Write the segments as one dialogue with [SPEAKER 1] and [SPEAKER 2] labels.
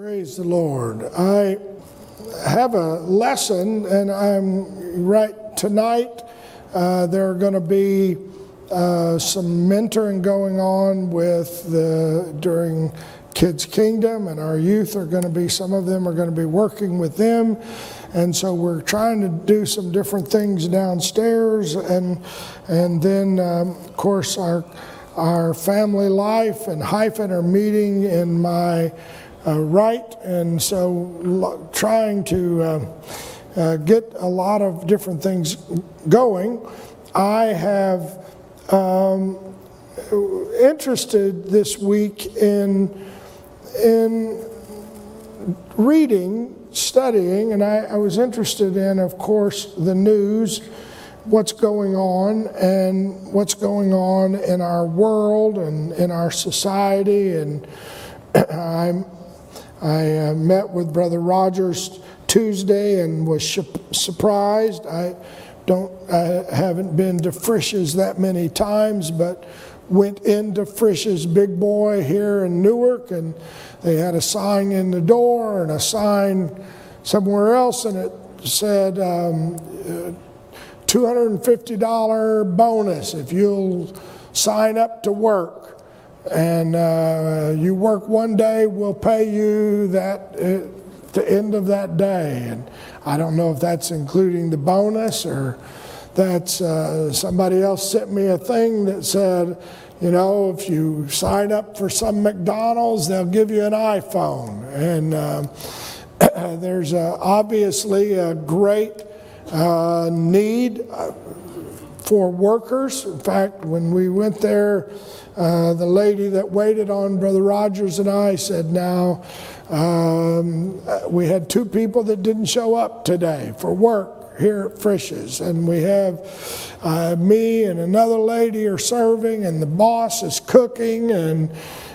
[SPEAKER 1] Praise the Lord. I have a lesson, and I'm right tonight. Uh, there are going to be uh, some mentoring going on with the during Kids Kingdom, and our youth are going to be. Some of them are going to be working with them, and so we're trying to do some different things downstairs, and and then um, of course our our family life and hyphen are meeting in my right, and so trying to uh, uh, get a lot of different things going. I have um, interested this week in in reading, studying, and I, I was interested in, of course, the news what's going on and what's going on in our world and in our society. And I'm I uh, met with Brother Rogers Tuesday and was sh- surprised. I don't, I haven't been to Frisch's that many times, but went into Frisch's Big Boy here in Newark, and they had a sign in the door and a sign somewhere else, and it said um, uh, $250 bonus if you'll sign up to work and uh, you work one day, we'll pay you that uh, the end of that day. And I don't know if that's including the bonus or that's uh, somebody else sent me a thing that said, you know, if you sign up for some McDonald's, they'll give you an iPhone. And uh, there's obviously a great uh, need uh, for workers. In fact, when we went there, uh, the lady that waited on Brother Rogers and I said, Now, um, we had two people that didn't show up today for work here at Frisch's, and we have uh, me and another lady are serving, and the boss is cooking, and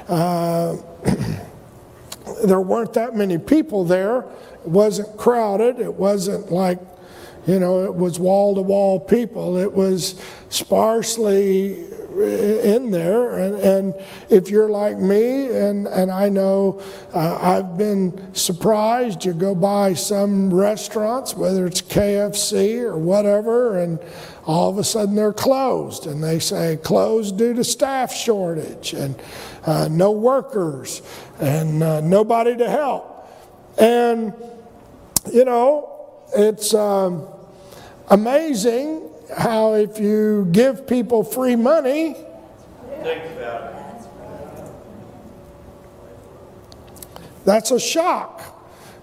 [SPEAKER 1] uh, there weren't that many people there. It wasn't crowded. It wasn't like you know, it was wall to wall people. It was sparsely in there. And, and, if you're like me, and, and I know uh, I've been surprised, you go by some restaurants, whether it's KFC or whatever, and all of a sudden they're closed. And they say closed due to staff shortage and uh, no workers and uh, nobody to help. And, you know, it's um, amazing how if you give people free money, that's a shock.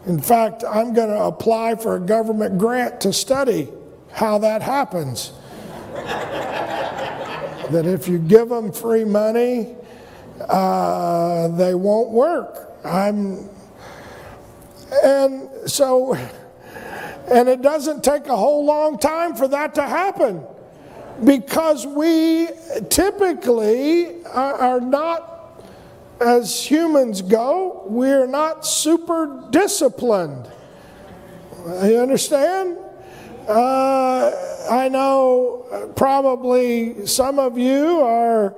[SPEAKER 1] In fact, I'm going to apply for a government grant to study how that happens. that if you give them free money, uh, they won't work. I'm, and so and it doesn't take a whole long time for that to happen because we typically are not, as humans go, we're not super disciplined. You understand? Uh, I know probably some of you are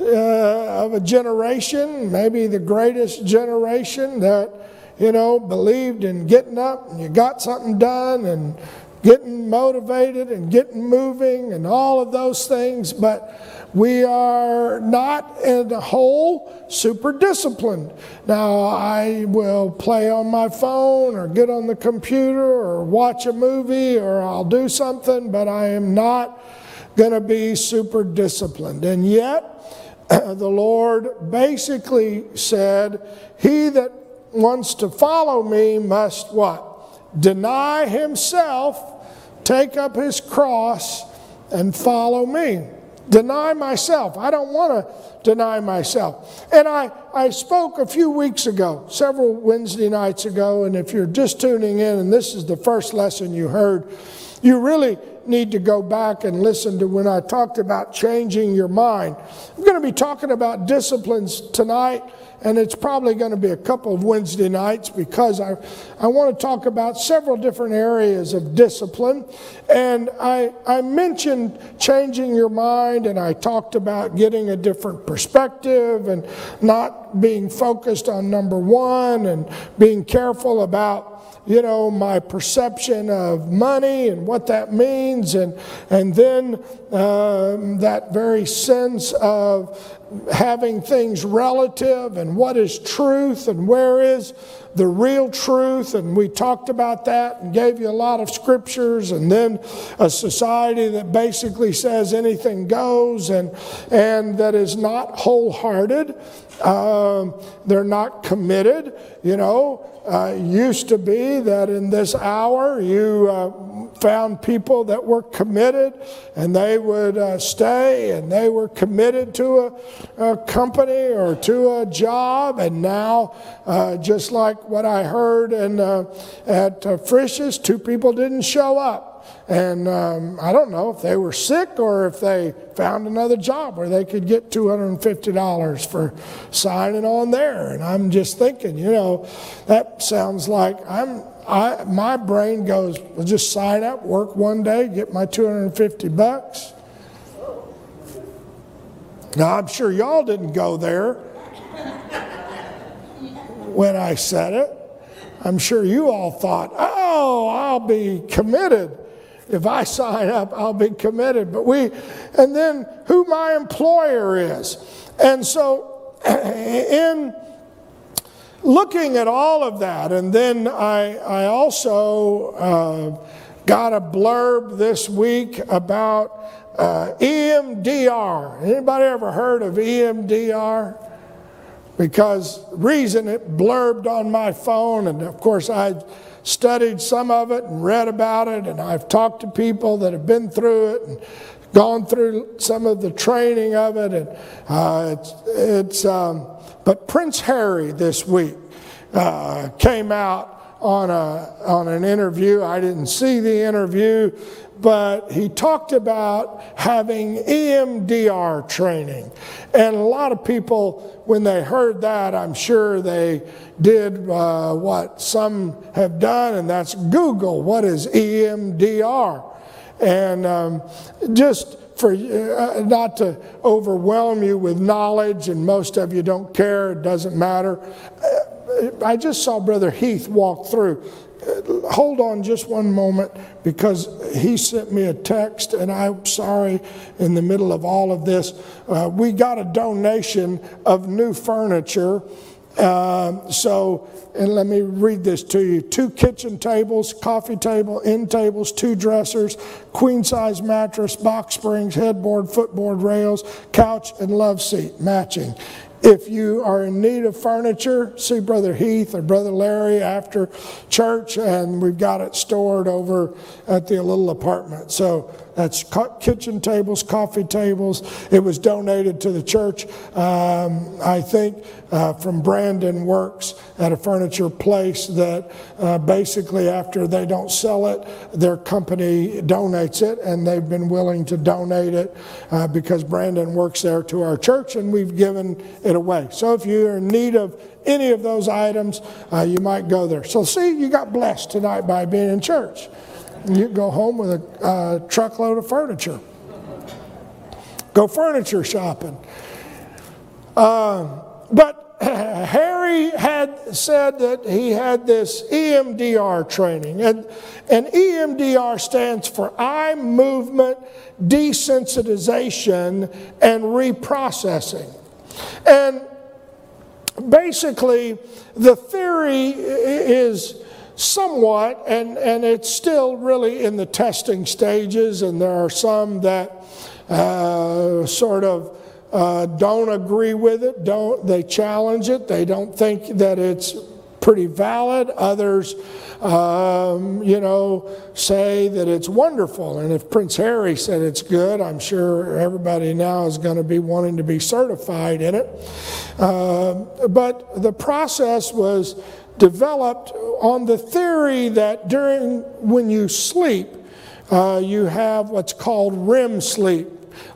[SPEAKER 1] uh, of a generation, maybe the greatest generation, that you know, believed in getting up and you got something done and getting motivated and getting moving and all of those things, but we are not in a whole super disciplined. Now, I will play on my phone or get on the computer or watch a movie or I'll do something, but I am not going to be super disciplined. And yet, the Lord basically said, He that wants to follow me must what? Deny himself, take up his cross, and follow me. Deny myself. I don't want to deny myself. And I, I spoke a few weeks ago, several Wednesday nights ago, and if you're just tuning in and this is the first lesson you heard, You really need to go back and listen to when I talked about changing your mind. I'm going to be talking about disciplines tonight and it's probably going to be a couple of Wednesday nights because I, I want to talk about several different areas of discipline. And I, I mentioned changing your mind, and I talked about getting a different perspective and not being focused on number one and being careful about you know, my perception of money and what that means, and, and then um, that very sense of having things relative and what is truth and where is the real truth. And we talked about that and gave you a lot of scriptures, and then a society that basically says anything goes and, and that is not wholehearted. Um, they're not committed. You know, uh, used to be that in this hour you uh, found people that were committed and they would uh, stay and they were committed to a, a, company or to a job. And now, uh, just like what I heard in, uh, at uh, Frisch's, two people didn't show up. And um, I don't know if they were sick or if they found another job where they could get $250 for signing on there. And I'm just thinking, you know, that sounds like I'm. I, my brain goes, well, just sign up, work one day, get my 250 bucks. Now, I'm sure y'all didn't go there when I said it. I'm sure you all thought, oh, I'll be committed if I sign up, I'll be committed. But we, and then who my employer is. And so, in looking at all of that, and then I, I also uh, got a blurb this week about uh, EMDR. Anybody ever heard of EMDR? Because reason it blurbed on my phone, and of course I studied some of it and read about it, and I've talked to people that have been through it and gone through some of the training of it. And uh, it's, it's um, but Prince Harry this week uh, came out on a on an interview. I didn't see the interview, but he talked about having EMDR training. And a lot of people, when they heard that, I'm sure they did uh, what some have done, and that's Google what is EMDR. And um, just for uh, not to overwhelm you with knowledge, and most of you don't care, it doesn't matter. Uh, I just saw Brother Heath walk through hold on just one moment because he sent me a text, and I'm sorry in the middle of all of this. Uh, we got a donation of new furniture. Uh, so, and let me read this to you two kitchen tables, coffee table, end tables, two dressers, queen size mattress, box springs, headboard, footboard rails, couch, and love seat matching. If you are in need of furniture, see Brother Heath or Brother Larry after church, and we've got it stored over at the little apartment. So that's kitchen tables, coffee tables. It was donated to the church, um, I think, uh, from Brandon Works at a furniture place that uh, basically, after they don't sell it, their company donates it, and they've been willing to donate it uh, because Brandon works there to our church, and we've given it away. So if you're in need of any of those items, uh, you might go there. So, see, you got blessed tonight by being in church. You go home with a uh, truckload of furniture. Go furniture shopping. Uh, but Harry had said that he had this EMDR training, and, and EMDR stands for eye movement desensitization and reprocessing. And basically, the theory is somewhat, and, and it's still really in the testing stages, and there are some that uh, sort of uh, don't agree with it, don't they challenge it, they don't think that it's pretty valid. Others, um, you know, say that it's wonderful. And if Prince Harry said it's good, I'm sure everybody now is going to be wanting to be certified in it. Uh, but the process was developed on the theory that during when you sleep, uh, you have what's called REM sleep.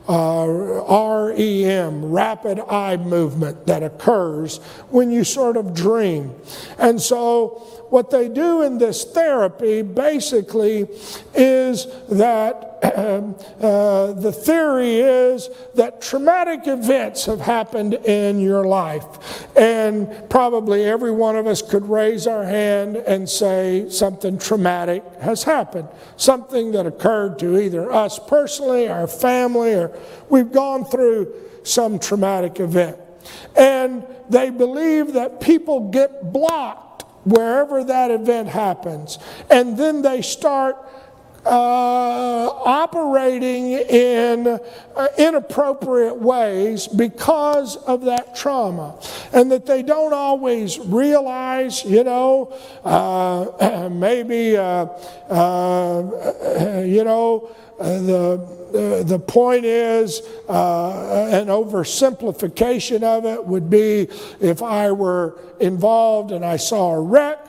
[SPEAKER 1] Uh, REM, rapid eye movement that occurs when you sort of dream. And so what they do in this therapy basically is that uh, the theory is that traumatic events have happened in your life. And probably every one of us could raise our hand and say something traumatic has happened. Something that occurred to either us personally, our family, or we've gone through some traumatic event. And they believe that people get blocked wherever that event happens. And then they start uh, operating in uh, inappropriate ways because of that trauma. And that they don't always realize, you know, uh, maybe, uh, uh, you know, Uh, the, uh, the point is, uh, uh, an oversimplification of it would be if I were involved and I saw a wreck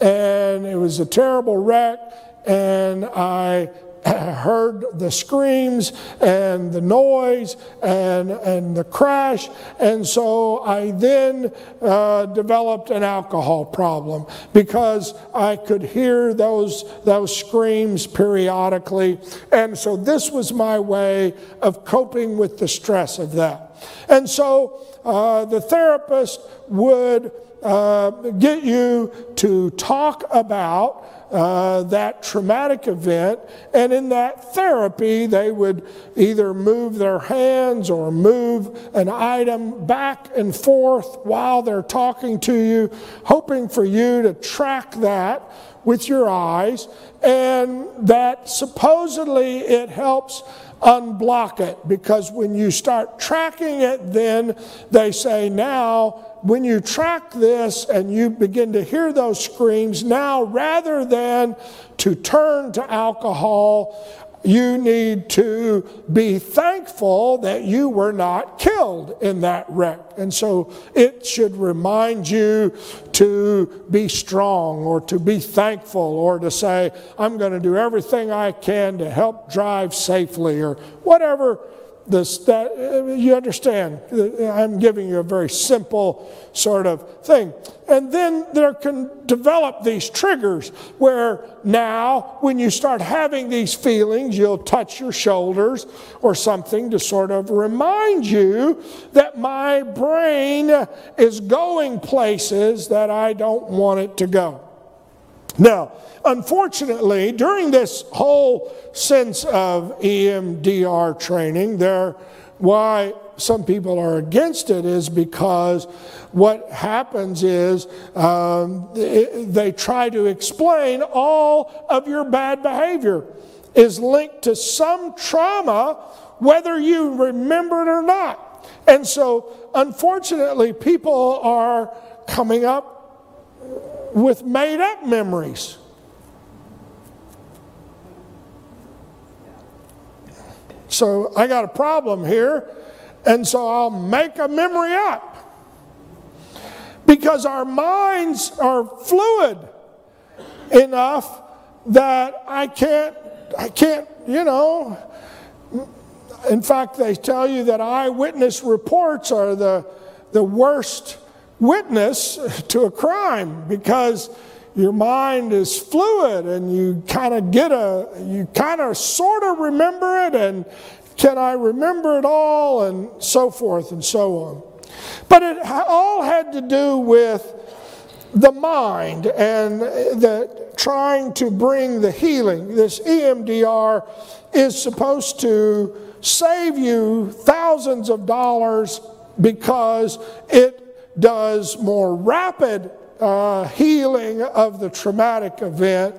[SPEAKER 1] and it was a terrible wreck and I heard the screams and the noise and, and the crash. And so I then uh, developed an alcohol problem because I could hear those, those screams periodically. And so this was my way of coping with the stress of that. And so uh, the therapist would uh, get you to talk about uh, that traumatic event, and in that therapy, they would either move their hands or move an item back and forth while they're talking to you, hoping for you to track that with your eyes, and that supposedly it helps unblock it because when you start tracking it, then they say now when you track this and you begin to hear those screams, now rather than to turn to alcohol, you need to be thankful that you were not killed in that wreck. And so it should remind you to be strong or to be thankful or to say, I'm going to do everything I can to help drive safely or whatever this, that, you understand, I'm giving you a very simple sort of thing. And then there can develop these triggers where now, when you start having these feelings, you'll touch your shoulders or something to sort of remind you that my brain is going places that I don't want it to go. Now, unfortunately, during this whole sense of EMDR training, there why some people are against it is because what happens is um, they try to explain all of your bad behavior is linked to some trauma, whether you remember it or not. And so, unfortunately, people are coming up with made up memories. So I got a problem here, and so I'll make a memory up. Because our minds are fluid enough that I can't, I can't, you know. In fact, they tell you that eyewitness reports are the, the worst witness to a crime because your mind is fluid and you kind of get a, you kind of sort of remember it and can I remember it all and so forth and so on. But it all had to do with the mind and the trying to bring the healing. This EMDR is supposed to save you thousands of dollars because it does more rapid uh, healing of the traumatic event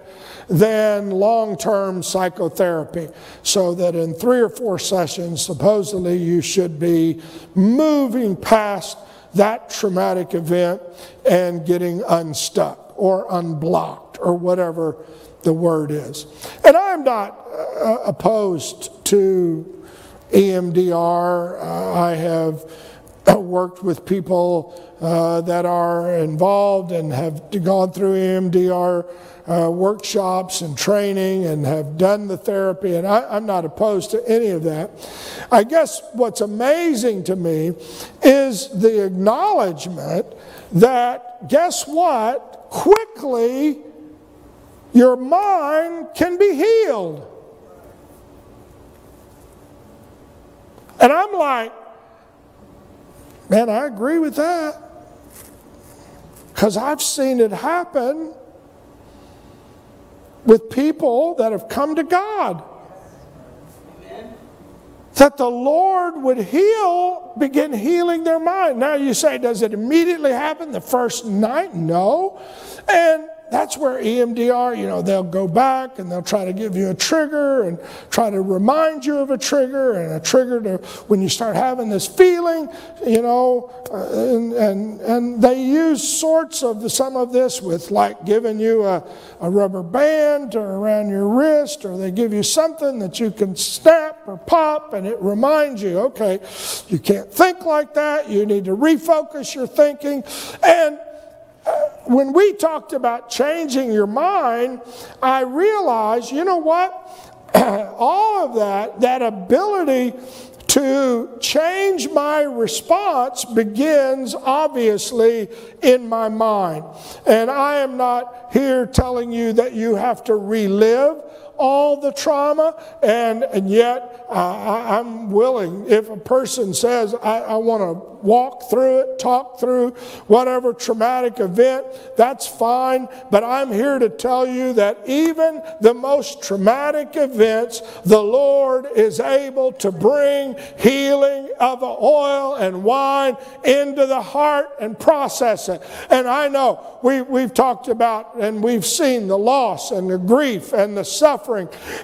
[SPEAKER 1] than long term psychotherapy. So that in three or four sessions, supposedly you should be moving past that traumatic event and getting unstuck or unblocked or whatever the word is. And I'm not uh, opposed to EMDR. Uh, I have worked with people uh, that are involved and have gone through EMDR uh, workshops and training and have done the therapy, and I, I'm not opposed to any of that. I guess what's amazing to me is the acknowledgement that, guess what? Quickly, your mind can be healed. And I'm like, man, I agree with that. Because I've seen it happen with people that have come to God. That the Lord would heal, begin healing their mind. Now you say, does it immediately happen the first night? No. And that's where EMDR, you know, they'll go back and they'll try to give you a trigger and try to remind you of a trigger and a trigger to when you start having this feeling, you know, uh, and, and, and they use sorts of the, some of this with like giving you a, a rubber band or around your wrist or they give you something that you can snap or pop and it reminds you, okay, you can't think like that. You need to refocus your thinking. And when we talked about changing your mind, I realized, you know what? All of that, that ability to change my response begins obviously in my mind. And I am not here telling you that you have to relive all the trauma, and, and yet I, am willing. If a person says, I, I want to walk through it, talk through whatever traumatic event, that's fine. But I'm here to tell you that even the most traumatic events, the Lord is able to bring healing of oil and wine into the heart and process it. And I know we, we've talked about and we've seen the loss and the grief and the suffering.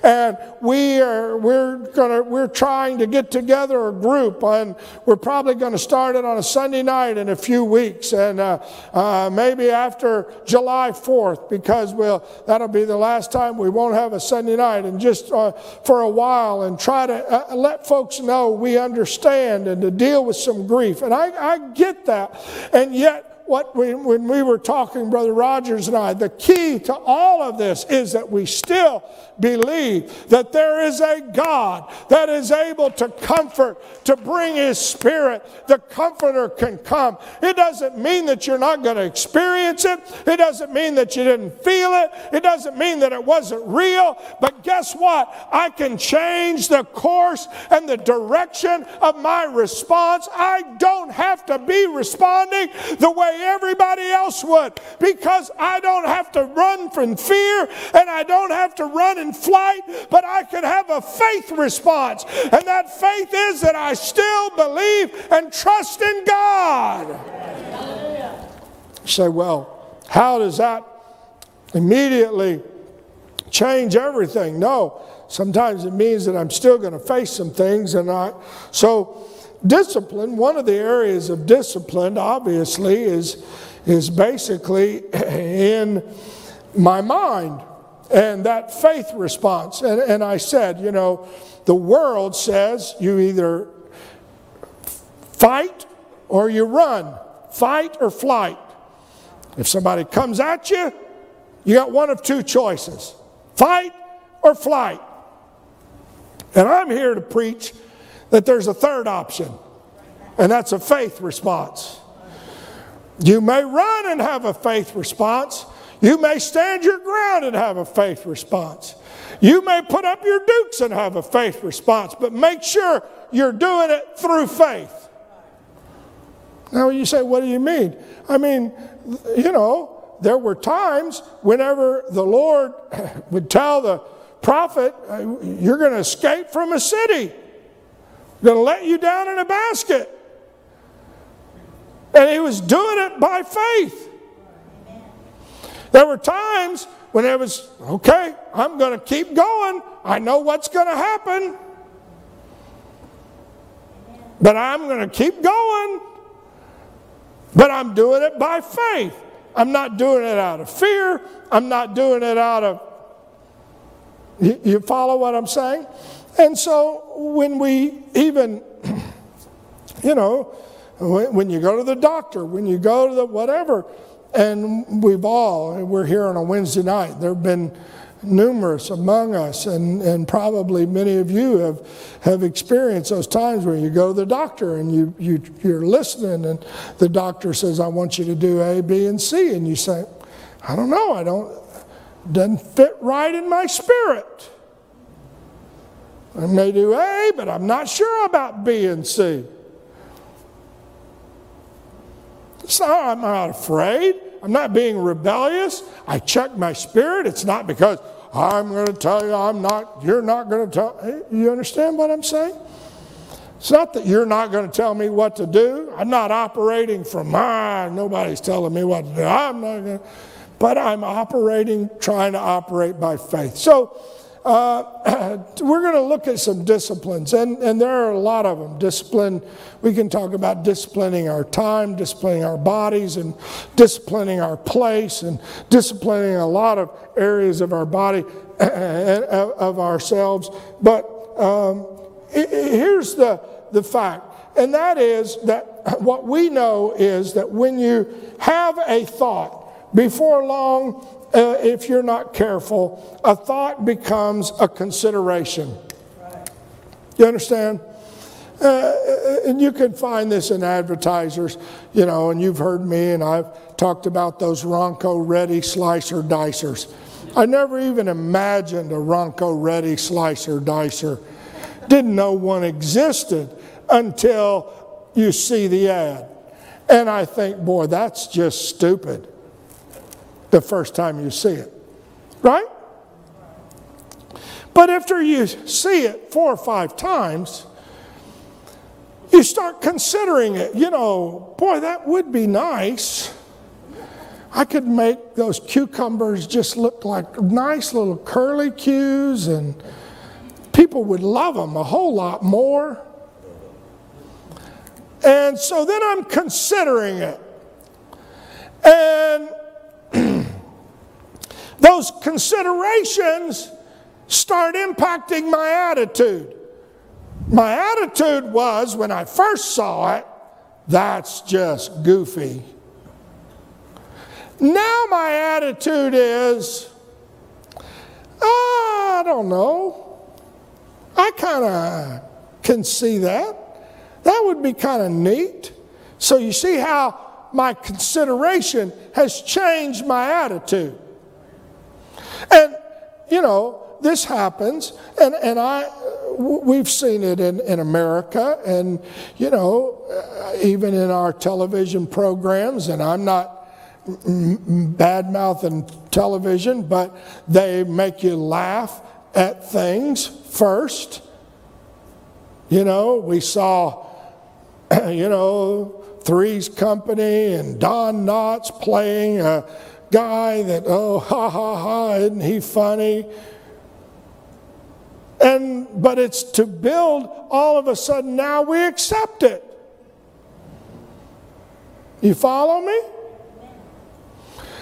[SPEAKER 1] And we are, we're gonna, we're trying to get together a group and we're probably going to start it on a Sunday night in a few weeks, and uh, uh, maybe after July 4th, because we'll, that'll be the last time we won't have a Sunday night, and just uh, for a while, and try to uh, let folks know we understand and to deal with some grief. And I, I get that, and yet what we, when we were talking, Brother Rogers and I, the key to all of this is that we still believe that there is a God that is able to comfort, to bring His Spirit. The Comforter can come. It doesn't mean that you're not going to experience it, it doesn't mean that you didn't feel it, it doesn't mean that it wasn't real. But guess what? I can change the course and the direction of my response. I don't have to be responding the way everybody else would because I don't have to run from fear and I don't have to run in flight, but I can have a faith response. And that faith is that I still believe and trust in God. You say, well, how does that immediately change everything? No. Sometimes it means that I'm still going to face some things and I so discipline, one of the areas of discipline, obviously, is, is basically in my mind and that faith response. And, and I said, you know, the world says you either fight or you run, fight or flight. If somebody comes at you, you got one of two choices fight or flight. And I'm here to preach that there's a third option, and that's a faith response. You may run and have a faith response. You may stand your ground and have a faith response. You may put up your dukes and have a faith response, but make sure you're doing it through faith. Now you say, what do you mean? I mean, you know, there were times whenever the Lord would tell the prophet, You're going to escape from a city going to let you down in a basket. And he was doing it by faith. There were times when it was, okay, I'm going to keep going. I know what's going to happen. But I'm going to keep going. But I'm doing it by faith. I'm not doing it out of fear. I'm not doing it out of. You follow what I'm saying? And so when we even, you know, when you go to the doctor, when you go to the whatever, and we've all, we're here on a Wednesday night. There have been numerous among us, and, and probably many of you have, have experienced those times where you go to the doctor and you, you, you're listening, and the doctor says, I want you to do A, B, and C. And you say, I don't know, I don't, doesn't fit right in my spirit. I may do A, but I'm not sure about B and C. So I'm not afraid. I'm not being rebellious. I check my spirit. It's not because I'm going to tell you I'm not, you're not going to tell. You understand what I'm saying? It's not that you're not going to tell me what to do. I'm not operating from my, nobody's telling me what to do. I'm not going to, but I'm operating, trying to operate by faith. So, uh, we're going to look at some disciplines, and, and there are a lot of them. Discipline, we can talk about disciplining our time, disciplining our bodies, and disciplining our place, and disciplining a lot of areas of our body, of ourselves. But um, here's the, the fact, and that is that what we know is that when you have a thought, before long, uh, if you're not careful, a thought becomes a consideration. You understand? Uh, and you can find this in advertisers, you know, and you've heard me, and I've talked about those Ronco Ready slicer dicers. I never even imagined a Ronco Ready slicer dicer. Didn't know one existed until you see the ad. And I think, boy, that's just stupid the first time you see it. Right? But after you see it four or five times, you start considering it. You know, boy, that would be nice. I could make those cucumbers just look like nice little curly cues, and people would love them a whole lot more. And so then I'm considering it. And those considerations start impacting my attitude. My attitude was when I first saw it, that's just goofy. Now my attitude is, oh, I don't know. I kind of can see that. That would be kind of neat. So you see how my consideration has changed my attitude. And, you know, this happens, and, and I, we've seen it in, in America, and, you know, uh, even in our television programs, and I'm not bad mouthing television, but they make you laugh at things first. You know, we saw, you know, Three's Company and Don Knotts playing a guy that, oh, ha ha ha, isn't he funny? And, but it's to build all of a sudden now we accept it. You follow me?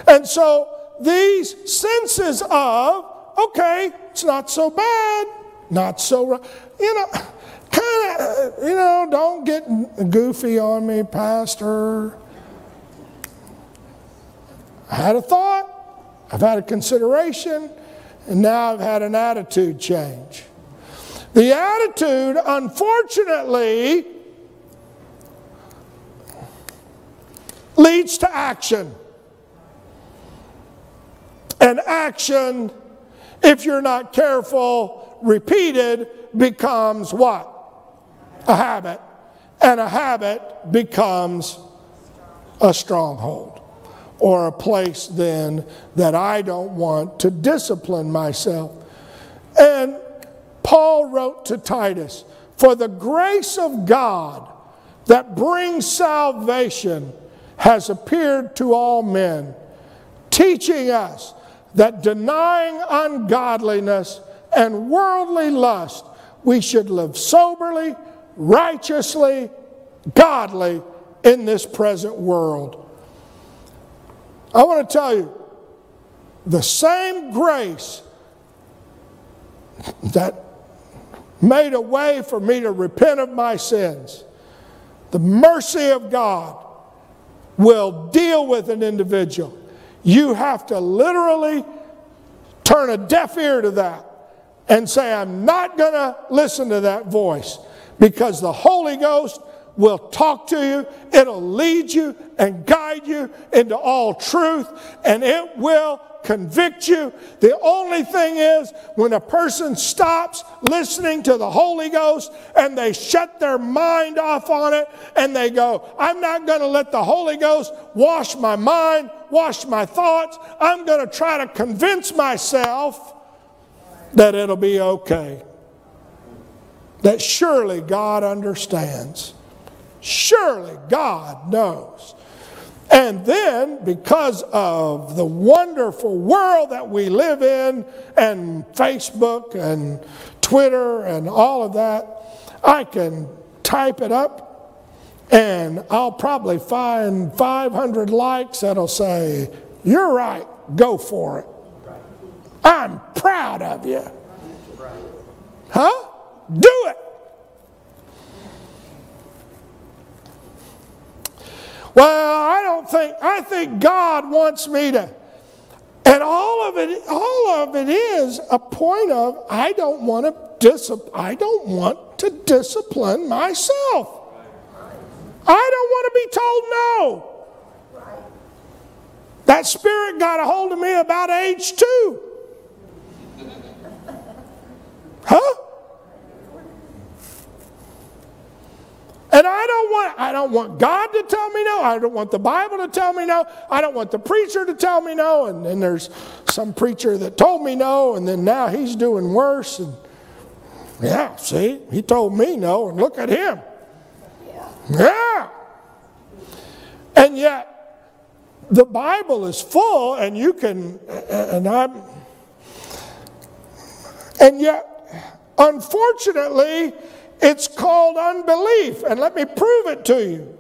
[SPEAKER 1] And so these senses of, okay, it's not so bad, not so, you know, kind of, you know, don't get goofy on me, Pastor. I had a thought, I've had a consideration, and now I've had an attitude change. The attitude, unfortunately, leads to action. And action, if you're not careful, repeated, becomes what? A habit. And a habit becomes a stronghold or a place then that I don't want to discipline myself. And Paul wrote to Titus, For the grace of God that brings salvation has appeared to all men, teaching us that denying ungodliness and worldly lust, we should live soberly, righteously, godly in this present world I want to tell you the same grace that made a way for me to repent of my sins, the mercy of God will deal with an individual. You have to literally turn a deaf ear to that and say, I'm not going to listen to that voice because the Holy Ghost will talk to you, it'll lead you and guide you into all truth, and it will convict you. The only thing is, when a person stops listening to the Holy Ghost and they shut their mind off on it and they go, I'm not going to let the Holy Ghost wash my mind, wash my thoughts. I'm going to try to convince myself that it'll be okay. That surely God understands. Surely God knows. And then, because of the wonderful world that we live in, and Facebook and Twitter and all of that, I can type it up and I'll probably find 500 likes that'll say, You're right, go for it. I'm proud of you. Huh? Do it. Well, I don't think, I think God wants me to. And all of it, all of it is a point of I don't want to dis- I don't want to discipline myself. I don't want to be told no. That spirit got a hold of me about age two. Huh? And I don't want I don't want God to tell me no. I don't want the Bible to tell me no. I don't want the preacher to tell me no. And then there's some preacher that told me no, and then now he's doing worse. And yeah, see, he told me no, and look at him. Yeah. yeah. And yet, the Bible is full, and you can, and I'm, and yet, unfortunately, it's called unbelief. And let me prove it to you.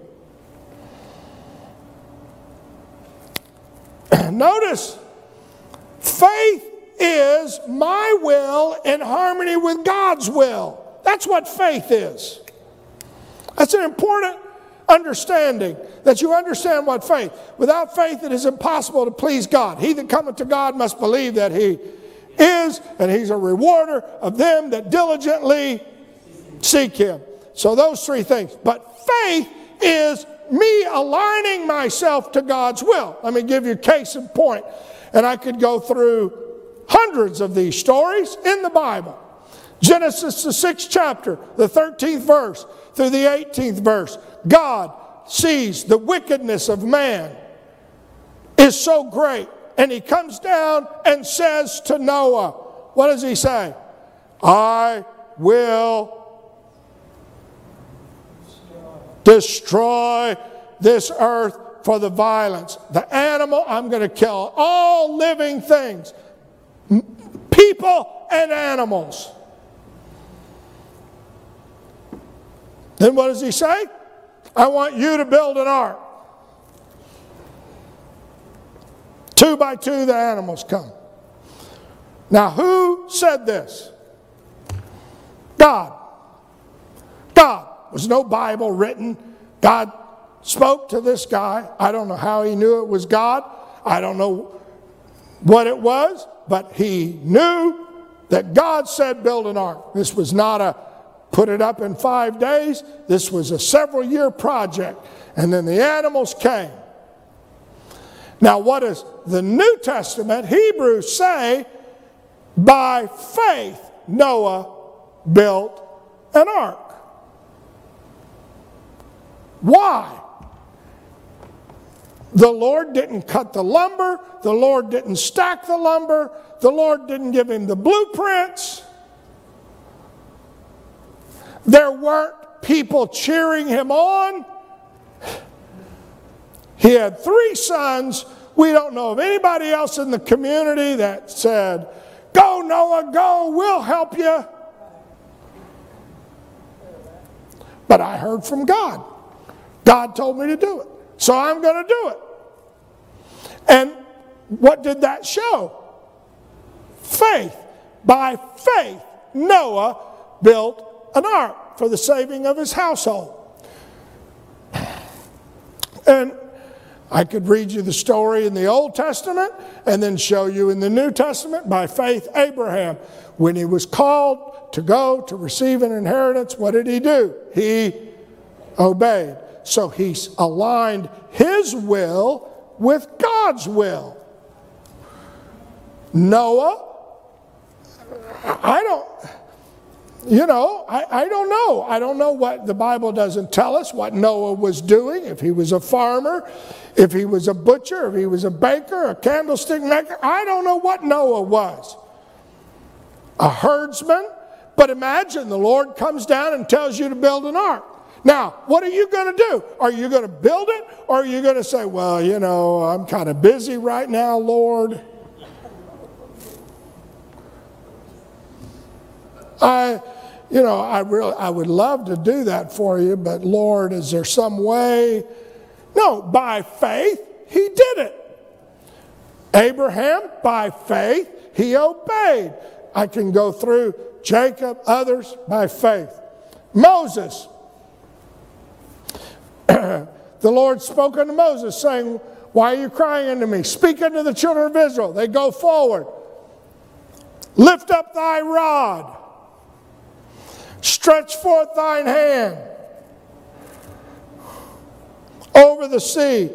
[SPEAKER 1] Notice, faith is my will in harmony with God's will. That's what faith is. That's an important understanding that you understand what faith. Without faith, it is impossible to please God. He that cometh to God must believe that He is, and He's a rewarder of them that diligently seek Him. So, those three things. But faith is me aligning myself to God's will. Let me give you case in point, and I could go through hundreds of these stories in the Bible. Genesis, the sixth chapter, the 13th verse through the 18th verse. God sees the wickedness of man is so great, and he comes down and says to Noah, What does he say? I will destroy this earth for the violence. The animal, I'm going to kill all living things, people and animals. Then what does he say? I want you to build an ark. Two by two, the animals come. Now, who said this? God. God. There's no Bible written. God spoke to this guy. I don't know how he knew it was God. I don't know what it was, but he knew that God said, Build an ark. This was not a put it up in five days. This was a several year project. And then the animals came. Now, what does the New Testament, Hebrews, say? By faith, Noah built an ark. Why? The Lord didn't cut the lumber. The Lord didn't stack the lumber. The Lord didn't give him the blueprints. There weren't people cheering him on. He had three sons. We don't know of anybody else in the community that said, Go, Noah, go, we'll help you. But I heard from God. God told me to do it. So I'm going to do it. And what did that show? Faith. By faith, Noah built an ark for the saving of his household. And I could read you the story in the Old Testament and then show you in the New Testament by faith Abraham. When he was called to go to receive an inheritance, what did he do? He obeyed. So he's aligned his will with God's will. Noah, I don't, you know, I, I don't know. I don't know what the Bible doesn't tell us what Noah was doing, if he was a farmer, if he was a butcher, if he was a baker, a candlestick maker. I don't know what Noah was. A herdsman. But imagine the Lord comes down and tells you to build an ark. Now, what are you going to do? Are you going to build it or are you going to say, well, you know, I'm kind of busy right now, Lord? I, you know, I really, I would love to do that for you, but Lord, is there some way? No, by faith, he did it. Abraham, by faith, he obeyed. I can go through Jacob, others by faith. Moses, the Lord spoke unto Moses, saying, Why are you crying unto me? Speak unto the children of Israel. They go forward. Lift up thy rod Stretch forth thine hand over the sea.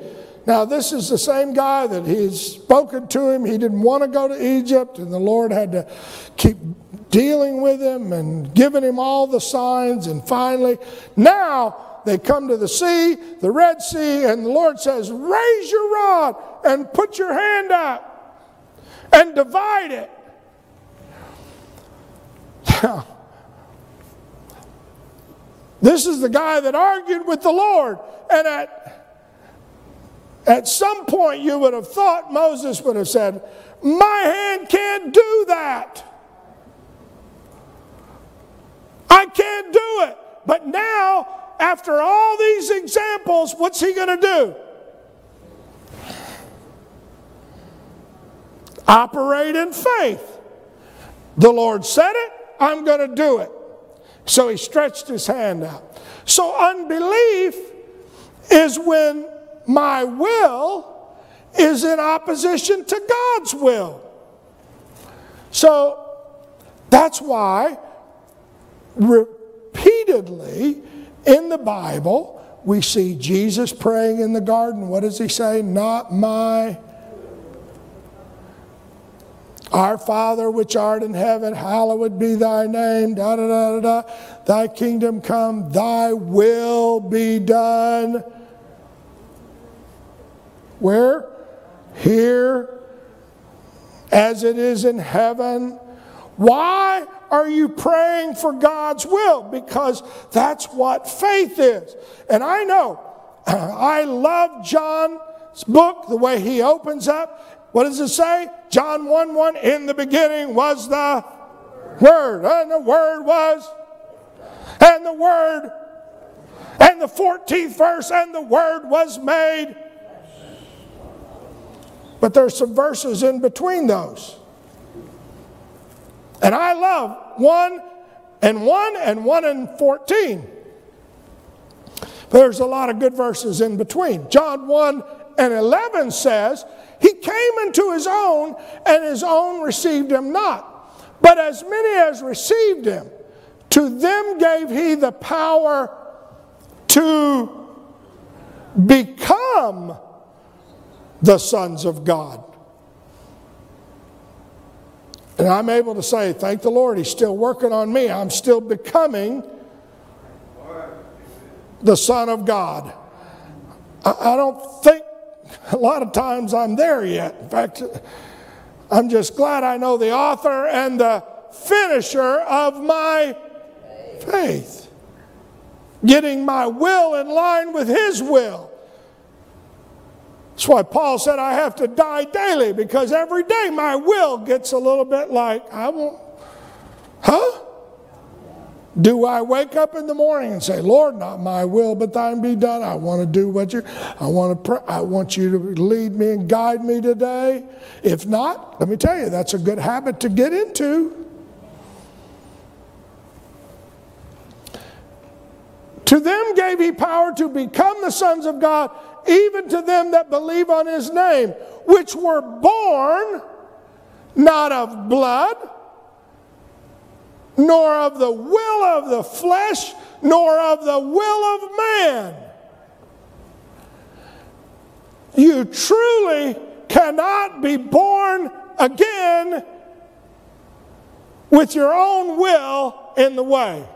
[SPEAKER 1] Now, this is the same guy that he's spoken to him. He didn't want to go to Egypt, and the Lord had to keep dealing with him and giving him all the signs. And finally, now they come to the sea, the Red Sea, and the Lord says, Raise your rod and put your hand up and divide it. This is the guy that argued with the Lord. And at, at some point, you would have thought Moses would have said, My hand can't do that. I can't do it. But now, after all these examples, what's he going to do? Operate in faith. The Lord said it, I'm going to do it. So he stretched his hand out. So unbelief is when my will is in opposition to God's will. So that's why repeatedly in the Bible we see Jesus praying in the garden. What does he say? Not my our Father which art in heaven, hallowed be thy name, da da da da da. Thy kingdom come, thy will be done. Where? Here, as it is in heaven. Why are you praying for God's will? Because that's what faith is. And I know, I love John's book, the way he opens up. What does it say? John 1 1 In the beginning was the Word, and the Word was, and the Word, and the 14th verse, and the Word was made. But there's some verses in between those. And I love 1 and 1 and 1 and 14. There's a lot of good verses in between. John 1 and 11 says, he came into his own, and his own received him not. But as many as received him, to them gave he the power to become the sons of God. And I'm able to say, thank the Lord, He's still working on me. I'm still becoming the Son of God. I don't think a lot of times I'm there yet. In fact, I'm just glad I know the author and the finisher of my faith. Getting my will in line with his will. That's why Paul said I have to die daily because every day my will gets a little bit like, I won't, huh? Do I wake up in the morning and say, Lord, not my will, but thine be done? I want to do what you I want to pray, I want you to lead me and guide me today. If not, let me tell you, that's a good habit to get into. To them gave he power to become the sons of God, even to them that believe on his name, which were born not of blood, nor of the will of the flesh, nor of the will of man. You truly cannot be born again with your own will in the way.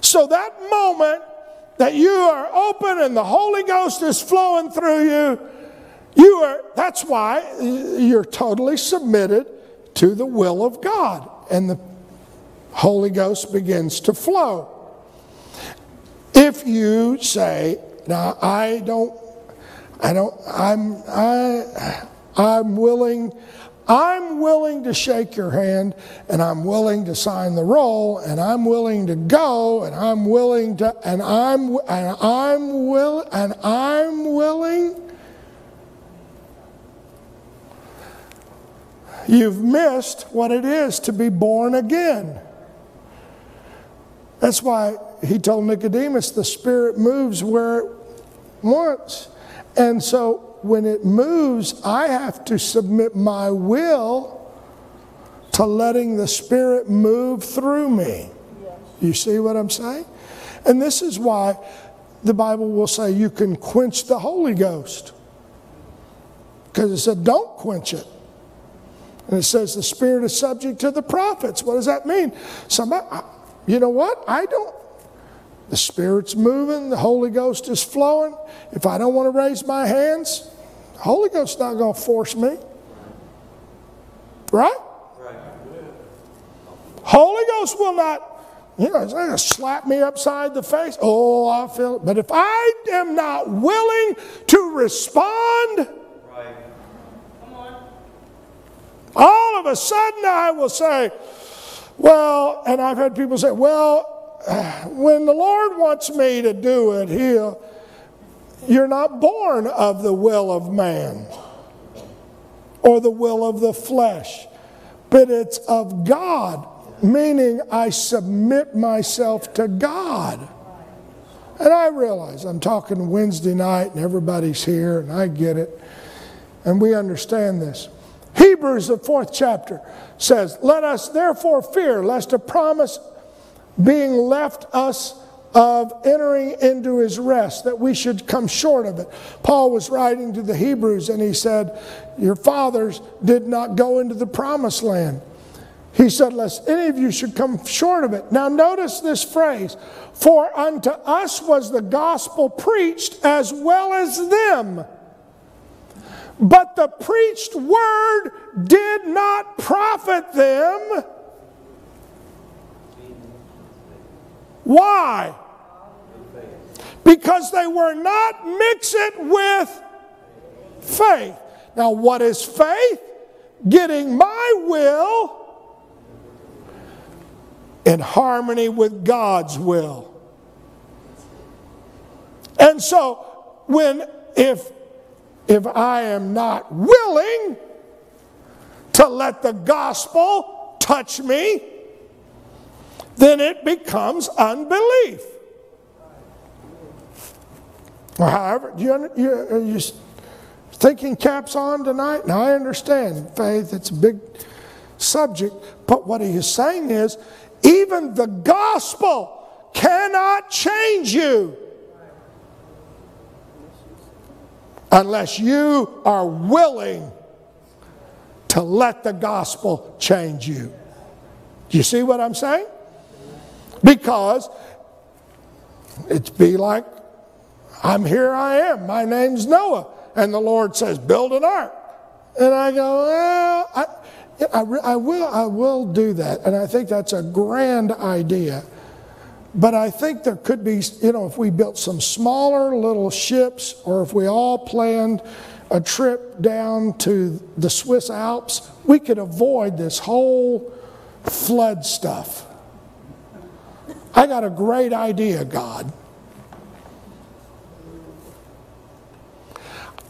[SPEAKER 1] So that moment that you are open and the Holy Ghost is flowing through you, you are that's why you're totally submitted to the will of God and the Holy Ghost begins to flow. If you say, now I don't I don't I'm I I'm willing I'm willing to shake your hand and I'm willing to sign the roll and I'm willing to go and I'm willing to and I'm and I'm will and I'm willing You've missed what it is to be born again. That's why he told Nicodemus the Spirit moves where it wants. And so when it moves, I have to submit my will to letting the Spirit move through me. You see what I'm saying? And this is why the Bible will say you can quench the Holy Ghost. Because it said, don't quench it. And it says the Spirit is subject to the prophets. What does that mean? Somebody, you know what? I don't. The Spirit's moving, the Holy Ghost is flowing. If I don't want to raise my hands, the Holy Ghost's not going to force me. Right? Holy Ghost will not, you know, it's going to slap me upside the face. Oh, I feel it. But if I am not willing to respond, all of a sudden I will say, well, and I've had people say, well, when the Lord wants me to do it, He'll, you're not born of the will of man or the will of the flesh, but it's of God, meaning I submit myself to God. And I realize I'm talking Wednesday night and everybody's here and I get it. And we understand this. Hebrews, the fourth chapter, says, Let us therefore fear lest a promise being left us of entering into his rest, that we should come short of it. Paul was writing to the Hebrews and he said, Your fathers did not go into the promised land. He said, Lest any of you should come short of it. Now, notice this phrase For unto us was the gospel preached as well as them. But the preached word did not profit them Why? Because they were not mixed with faith. Now, what is faith? Getting my will in harmony with God's will. And so, when if if I am not willing to let the gospel touch me, then it becomes unbelief. However, you, you, are you thinking caps on tonight? Now, I understand faith, it's a big subject, but what he is saying is even the gospel cannot change you unless you are willing to let the gospel change you. Do you see what I'm saying? Because it's be like, I'm here, I am. My name's Noah. And the Lord says, build an ark. And I go, well, I, I, I, will, I will do that. And I think that's a grand idea. But I think there could be, you know, if we built some smaller little ships or if we all planned a trip down to the Swiss Alps, we could avoid this whole flood stuff. I got a great idea, God.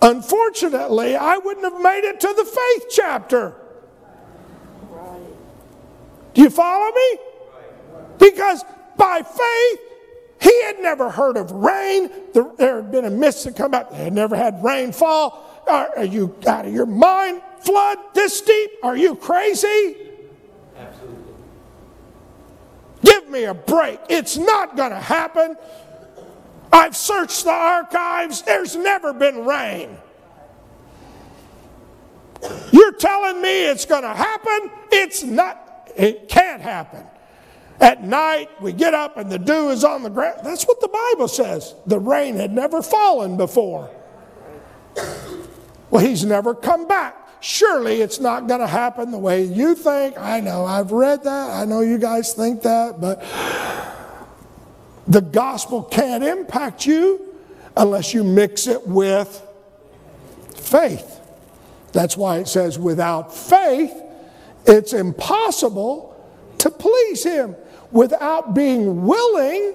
[SPEAKER 1] Unfortunately, I wouldn't have made it to the faith chapter. Do you follow me? Because by faith, He had never heard of rain. There had been a mist that come out. They had never had rain fall. Are, are you out of your mind? Flood this deep? Are you crazy? Me a break. It's not going to happen. I've searched the archives. There's never been rain. You're telling me it's going to happen? It's not. It can't happen. At night, we get up and the dew is on the ground. That's what the Bible says. The rain had never fallen before. Well, he's never come back. Surely it's not going to happen the way you think. I know, I've read that. I know you guys think that, but the gospel can't impact you unless you mix it with faith. That's why it says, without faith, it's impossible to please Him without being willing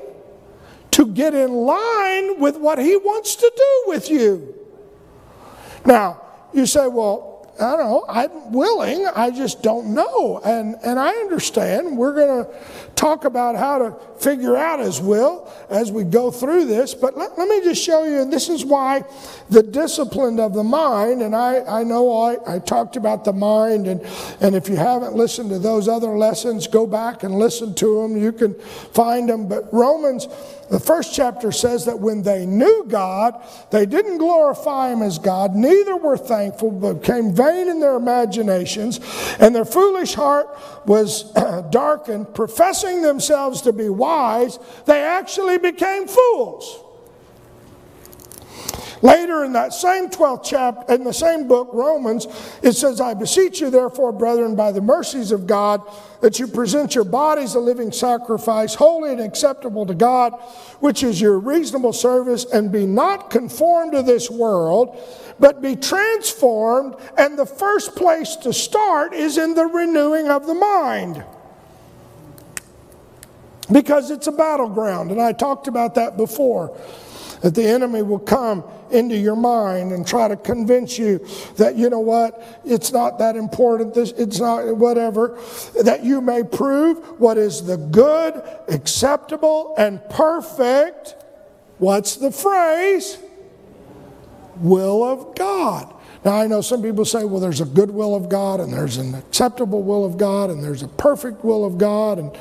[SPEAKER 1] to get in line with what He wants to do with you. Now, you say, well, I don't know, I'm willing, I just don't know. And, and I understand. We're going to talk about how to figure out His will as we go through this. But let, let me just show you, and this is why the discipline of the mind, and I, I know I, I talked about the mind, and, and if you haven't listened to those other lessons, go back and listen to them. You can find them. But Romans the first chapter says that when they knew God, they didn't glorify Him as God, neither were thankful, but became vain in their imaginations, and their foolish heart was darkened. Professing themselves to be wise, they actually became fools. Later in that same 12th chapter, in the same book, Romans, it says, I beseech you, therefore, brethren, by the mercies of God, that you present your bodies a living sacrifice, holy and acceptable to God, which is your reasonable service, and be not conformed to this world, but be transformed. And the first place to start is in the renewing of the mind because it's a battleground. And I talked about that before that the enemy will come into your mind and try to convince you that, you know what, it's not that important, this, it's not whatever, that you may prove what is the good, acceptable, and perfect. What's the phrase? Will of God. Now, I know some people say, well, there's a good will of God, and there's an acceptable will of God, and there's a perfect will of God. And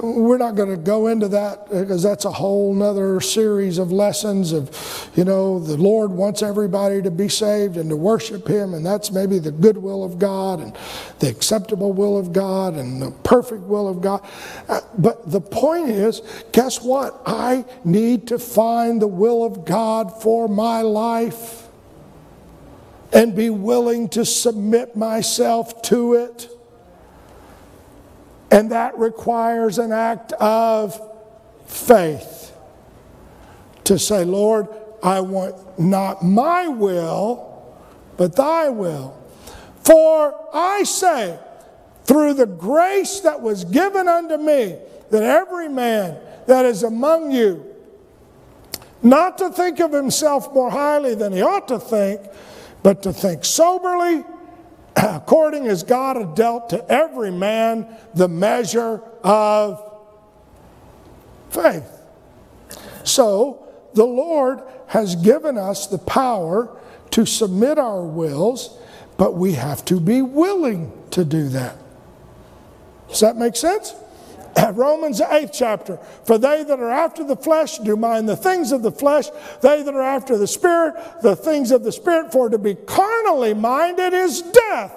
[SPEAKER 1] we're not going to go into that because that's a whole nother series of lessons of you know the lord wants everybody to be saved and to worship him and that's maybe the good will of god and the acceptable will of god and the perfect will of god. Uh, but the point is guess what? I need to find the will of god for my life and be willing to submit myself to it and that requires an act of faith to say, Lord, I want not my will, but thy will. For I say, through the grace that was given unto me, that every man that is among you, not to think of himself more highly than he ought to think, but to think soberly, according as God had dealt to every man the measure of faith. So, the Lord has given us the power to submit our wills, but we have to be willing to do that. Does that make sense? Romans 8th chapter. For they that are after the flesh do mind the things of the flesh, they that are after the spirit, the things of the spirit. For to be carnally minded is death,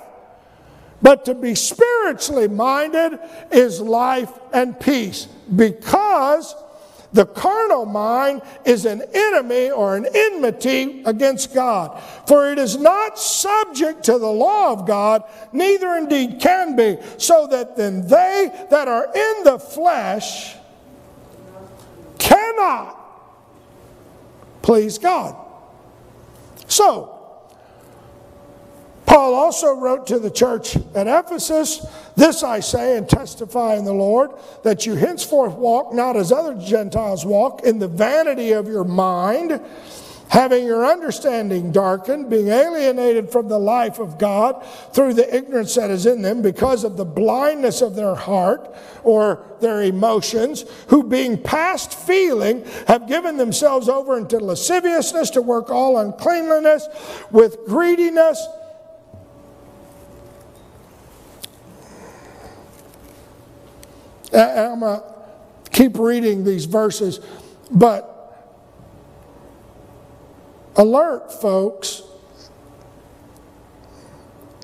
[SPEAKER 1] but to be spiritually minded is life and peace. Because the carnal mind is an enemy or an enmity against God. For it is not subject to the law of God, neither indeed can be, so that then they that are in the flesh cannot please God. So, Paul also wrote to the church at Ephesus, This I say and testify in the Lord, that you henceforth walk not as other Gentiles walk, in the vanity of your mind, having your understanding darkened, being alienated from the life of God through the ignorance that is in them because of the blindness of their heart or their emotions, who being past feeling have given themselves over into lasciviousness to work all uncleanliness with greediness. And I'm going to keep reading these verses, but Alert, folks.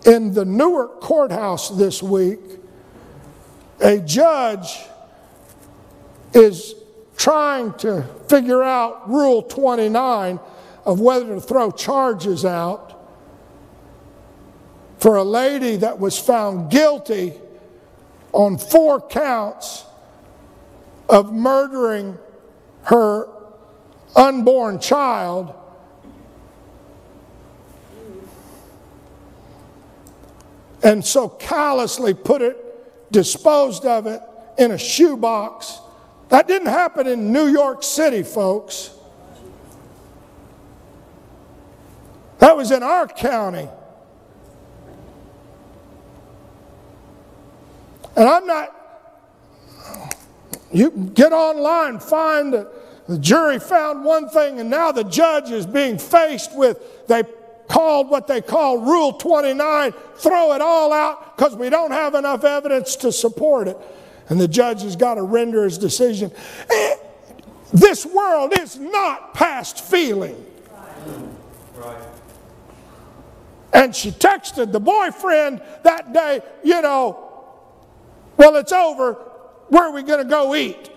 [SPEAKER 1] In the Newark courthouse this week, a judge is trying to figure out Rule 29 of whether to throw charges out for a lady that was found guilty on four counts of murdering her unborn child and so callously put it, disposed of it in a shoebox. That didn't happen in New York City, folks. That was in our county. And I'm not, you get online, find the jury found one thing, and now the judge is being faced with, they called what they call Rule 29, throw it all out because we don't have enough evidence to support it. And the judge has got to render his decision. Eh, this world is not past feeling. Right. And she texted the boyfriend that day, you know, well, it's over. Where are we going to go eat?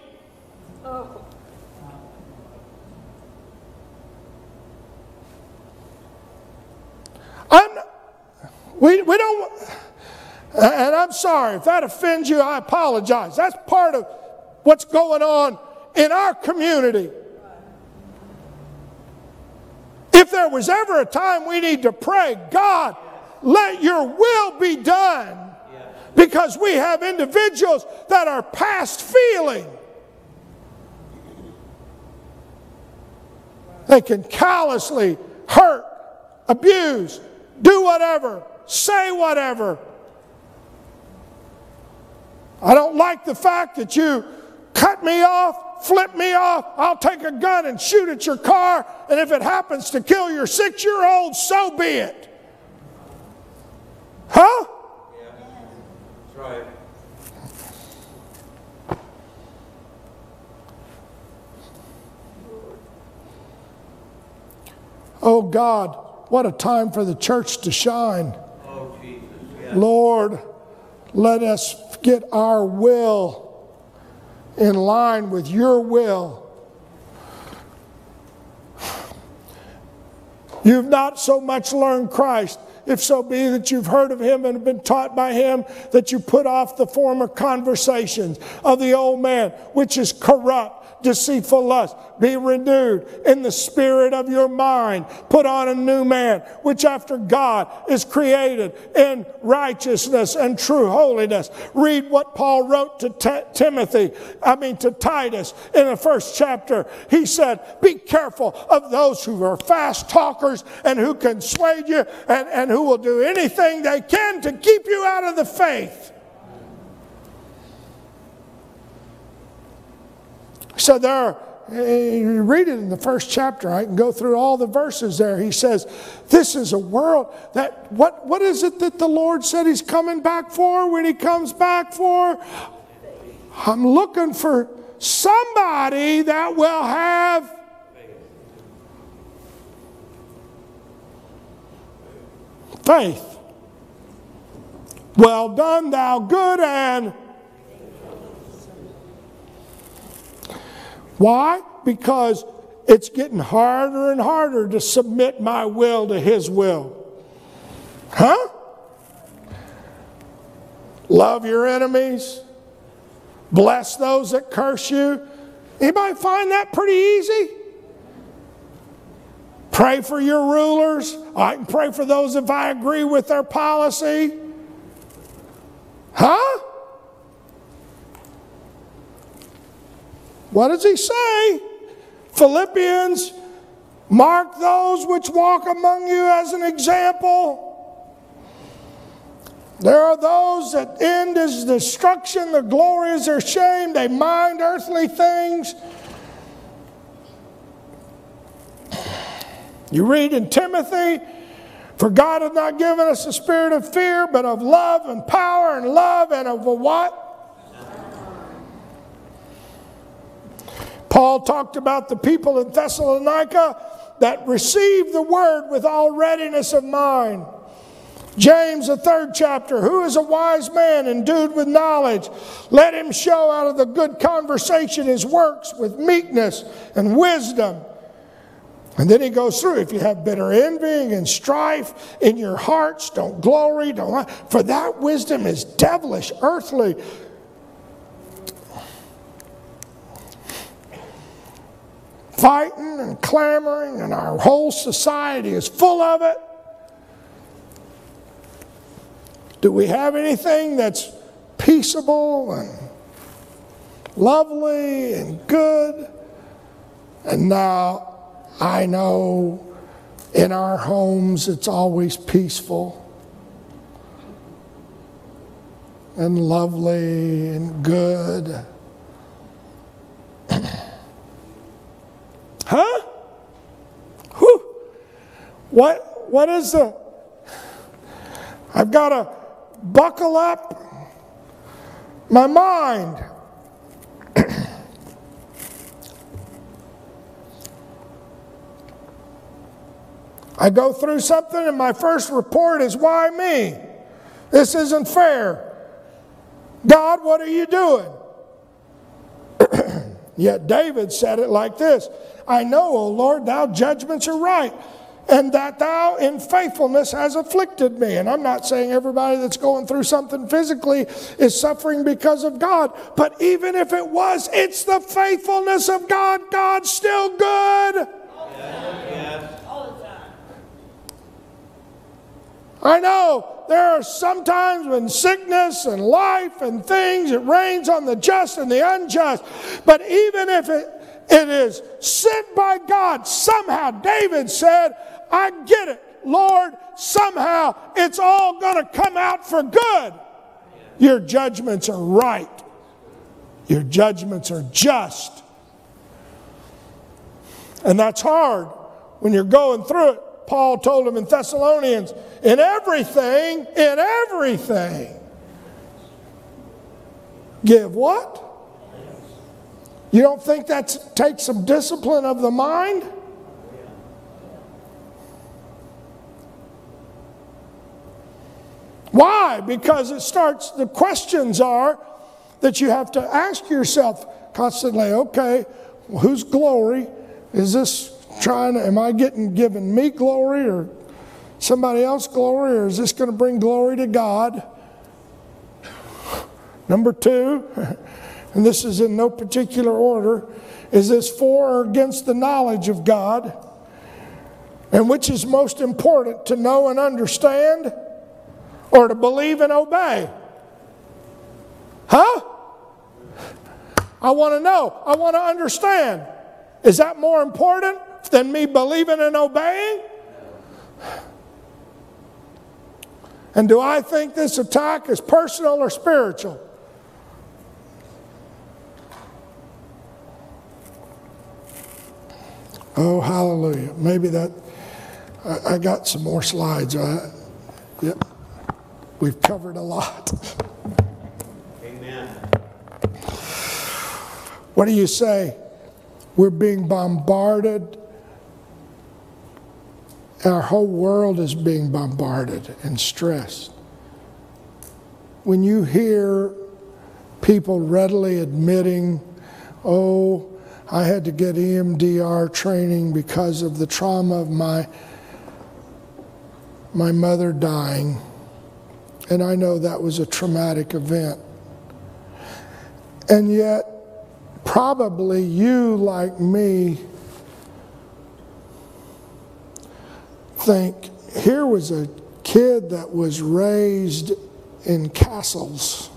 [SPEAKER 1] I'm, we, we don't, and I'm sorry if that offends you, I apologize. That's part of what's going on in our community. If there was ever a time we need to pray, God, let your will be done. Because we have individuals that are past feeling. They can callously hurt, abuse, do whatever, say whatever. I don't like the fact that you cut me off, flip me off. I'll take a gun and shoot at your car, and if it happens to kill your six year old, so be it. Huh? Right. Oh God, what a time for the church to shine. Oh, Jesus, yes. Lord, let us get our will in line with your will. You've not so much learned Christ if so be that you've heard of him and have been taught by him, that you put off the former conversations of the old man, which is corrupt deceitful lust. Be renewed in the spirit of your mind. Put on a new man, which after God is created in righteousness and true holiness. Read what Paul wrote to T- Timothy, I mean to Titus in the first chapter. He said, Be careful of those who are fast talkers and who can sway you and, and who will do anything they can to keep you out of the faith. So there, eh, you read it in the first chapter. I can go through all the verses there. He says, This is a world that, what, what is it that the Lord said He's coming back for when He comes back for? I'm looking for somebody that will have faith. Well done, thou good and Why? Because it's getting harder and harder to submit my will to His will. Huh? Love your enemies. Bless those that curse you. Anybody find that pretty easy? Pray for your rulers. I can pray for those if I agree with their policy. Huh? What does he say? Philippians Mark those which walk among you as an example. There are those that end is destruction, the glory is their shame, they mind earthly things. You read in Timothy, for God hath not given us a spirit of fear, but of love and power and love and of a what? Paul talked about the people in Thessalonica that received the word with all readiness of mind. James, the third chapter, who is a wise man endued with knowledge? Let him show out of the good conversation his works with meekness and wisdom. And then he goes through if you have bitter envying and strife in your hearts, don't glory, don't lie, for that wisdom is devilish, earthly. Fighting and clamoring, and our whole society is full of it. Do we have anything that's peaceable and lovely and good? And now I know in our homes it's always peaceful and lovely and good. Huh? Whew. What, what is the. I've got to buckle up my mind. I go through something, and my first report is, Why me? This isn't fair. God, what are you doing? Yet David said it like this I know, O Lord, thou judgments are right and that thou in faithfulness has afflicted me. And I'm not saying everybody that's going through something physically is suffering because of God, but even if it was, it's the faithfulness of God. God's still good. I know there are sometimes when sickness and life and things, it rains on the just and the unjust. But even if it, it is sent by God, somehow David said, I get it. Lord, somehow it's all going to come out for good. Your judgments are right, your judgments are just. And that's hard when you're going through it. Paul told them in Thessalonians, in everything, in everything. Give what? You don't think that takes some discipline of the mind? Why? Because it starts, the questions are that you have to ask yourself constantly okay, well, whose glory is this trying to, am I getting given me glory or somebody else glory, or is this going to bring glory to God? Number two, and this is in no particular order, is this for or against the knowledge of God? And which is most important to know and understand? or to believe and obey? Huh? I want to know. I want to understand. Is that more important than me believing and obeying? And do I think this attack is personal or spiritual? Oh, hallelujah. Maybe that, I, I got some more slides. Uh, yep. We've covered a lot.
[SPEAKER 2] Amen.
[SPEAKER 1] What do you say? We're being bombarded. Our whole world is being bombarded and stressed. When you hear people readily admitting, oh, I had to get EMDR training because of the trauma of my, my mother dying and I know that was a traumatic event. And yet, probably you, like me, think here was a kid that was raised in castles.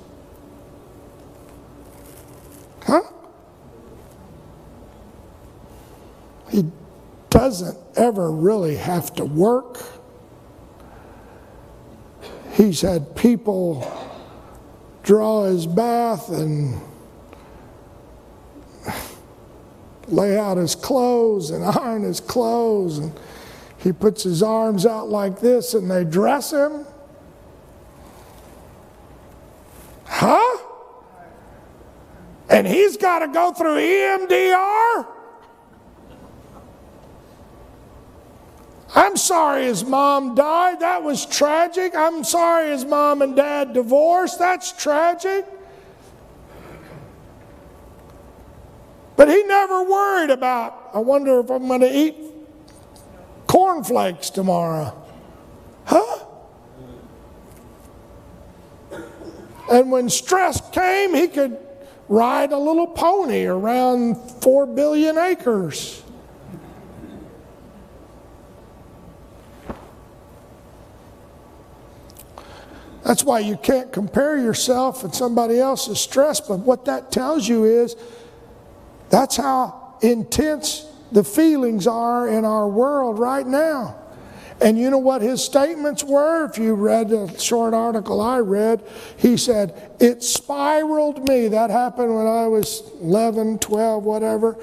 [SPEAKER 1] He doesn't ever really have to work. He's had people draw his bath and lay out his clothes and iron his clothes and he puts his arms out like this and they dress him. Huh? And he's got to go through EMDR? I'm sorry his mom died. That was tragic. I'm sorry his mom and dad divorced. That's tragic. But he never worried about, I wonder if I'm going to eat cornflakes tomorrow. Huh? And when stress came, he could ride a little pony around four billion acres. That's why you can't compare yourself and somebody else's stress, but what that tells you is that's how intense the feelings are in our world right now. And you know what his statements were? If you read the short article I read, he said, It spiraled me. That happened when I was 11, 12, whatever.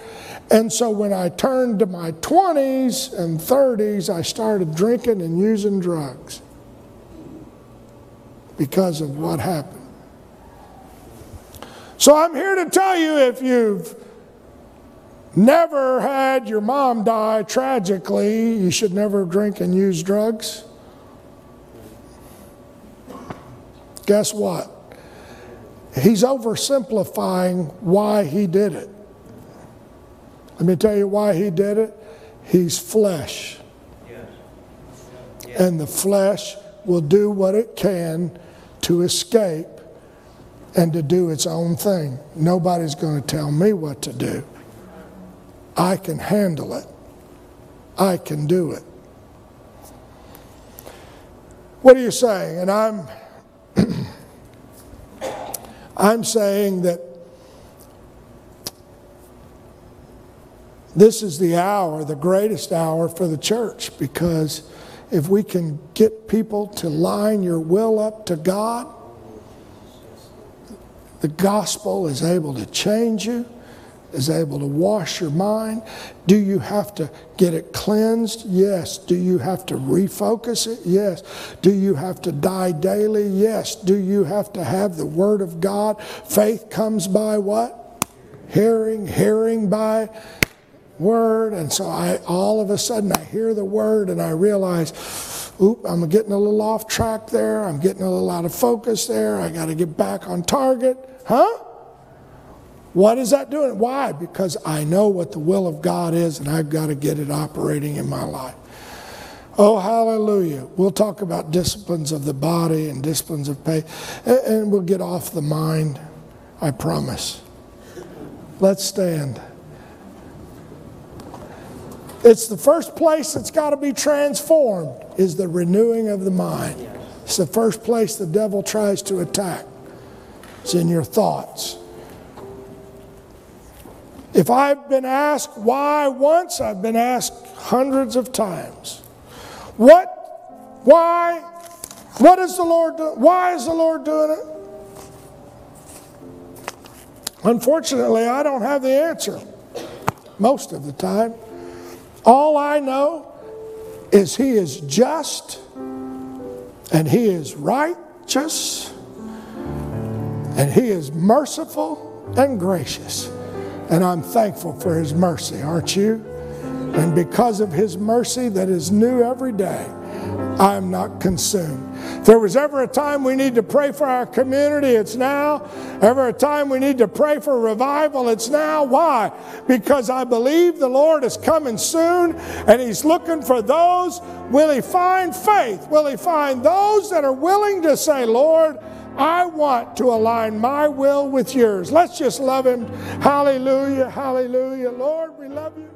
[SPEAKER 1] And so when I turned to my 20s and 30s, I started drinking and using drugs because of what happened. So I'm here to tell you if you've never had your mom die tragically, you should never drink and use drugs. Guess what? He's oversimplifying why he did it. Let me tell you why he did it. He's flesh. And the flesh will do what it can to escape and to do its own thing. Nobody's going to tell me what to do. I can handle it. I can do it. What are you saying? And I'm I'm saying that this is the hour, the greatest hour for the church because if we can get people to line your will up to God, the gospel is able to change you is able to wash your mind? Do you have to get it cleansed? Yes. Do you have to refocus it? Yes. Do you have to die daily? Yes. Do you have to have the Word of God? Faith comes by what? Hearing, hearing by Word. And so I all of a sudden I hear the Word and I realize, oop, I'm getting a little off track there. I'm getting a little out of focus there. I got to get back on target. Huh? What is that doing? Why? Because I know what the will of God is and I've got to get it operating in my life. Oh, hallelujah. We'll talk about disciplines of the body and disciplines of faith, and we'll get off the mind, I promise. Let's stand. It's the first place that's got to be transformed is the renewing of the mind. It's the first place the devil tries to attack. It's in your thoughts. If I've been asked why once, I've been asked hundreds of times. What? Why? What is the Lord doing? Why is the Lord doing it? Unfortunately, I don't have the answer most of the time. All I know is He is just and He is righteous and He is merciful and gracious. And I'm thankful for His mercy, aren't you? And because of His mercy that is new every day, I am not consumed. If there was ever a time we need to pray for our community, it's now. Ever a time we need to pray for revival, it's now. Why? Because I believe the Lord is coming soon and He's looking for those. Will He find faith? Will He find those that are willing to say, Lord, I want to align my will with yours. Let's just love him. Hallelujah, hallelujah. Lord, we love you.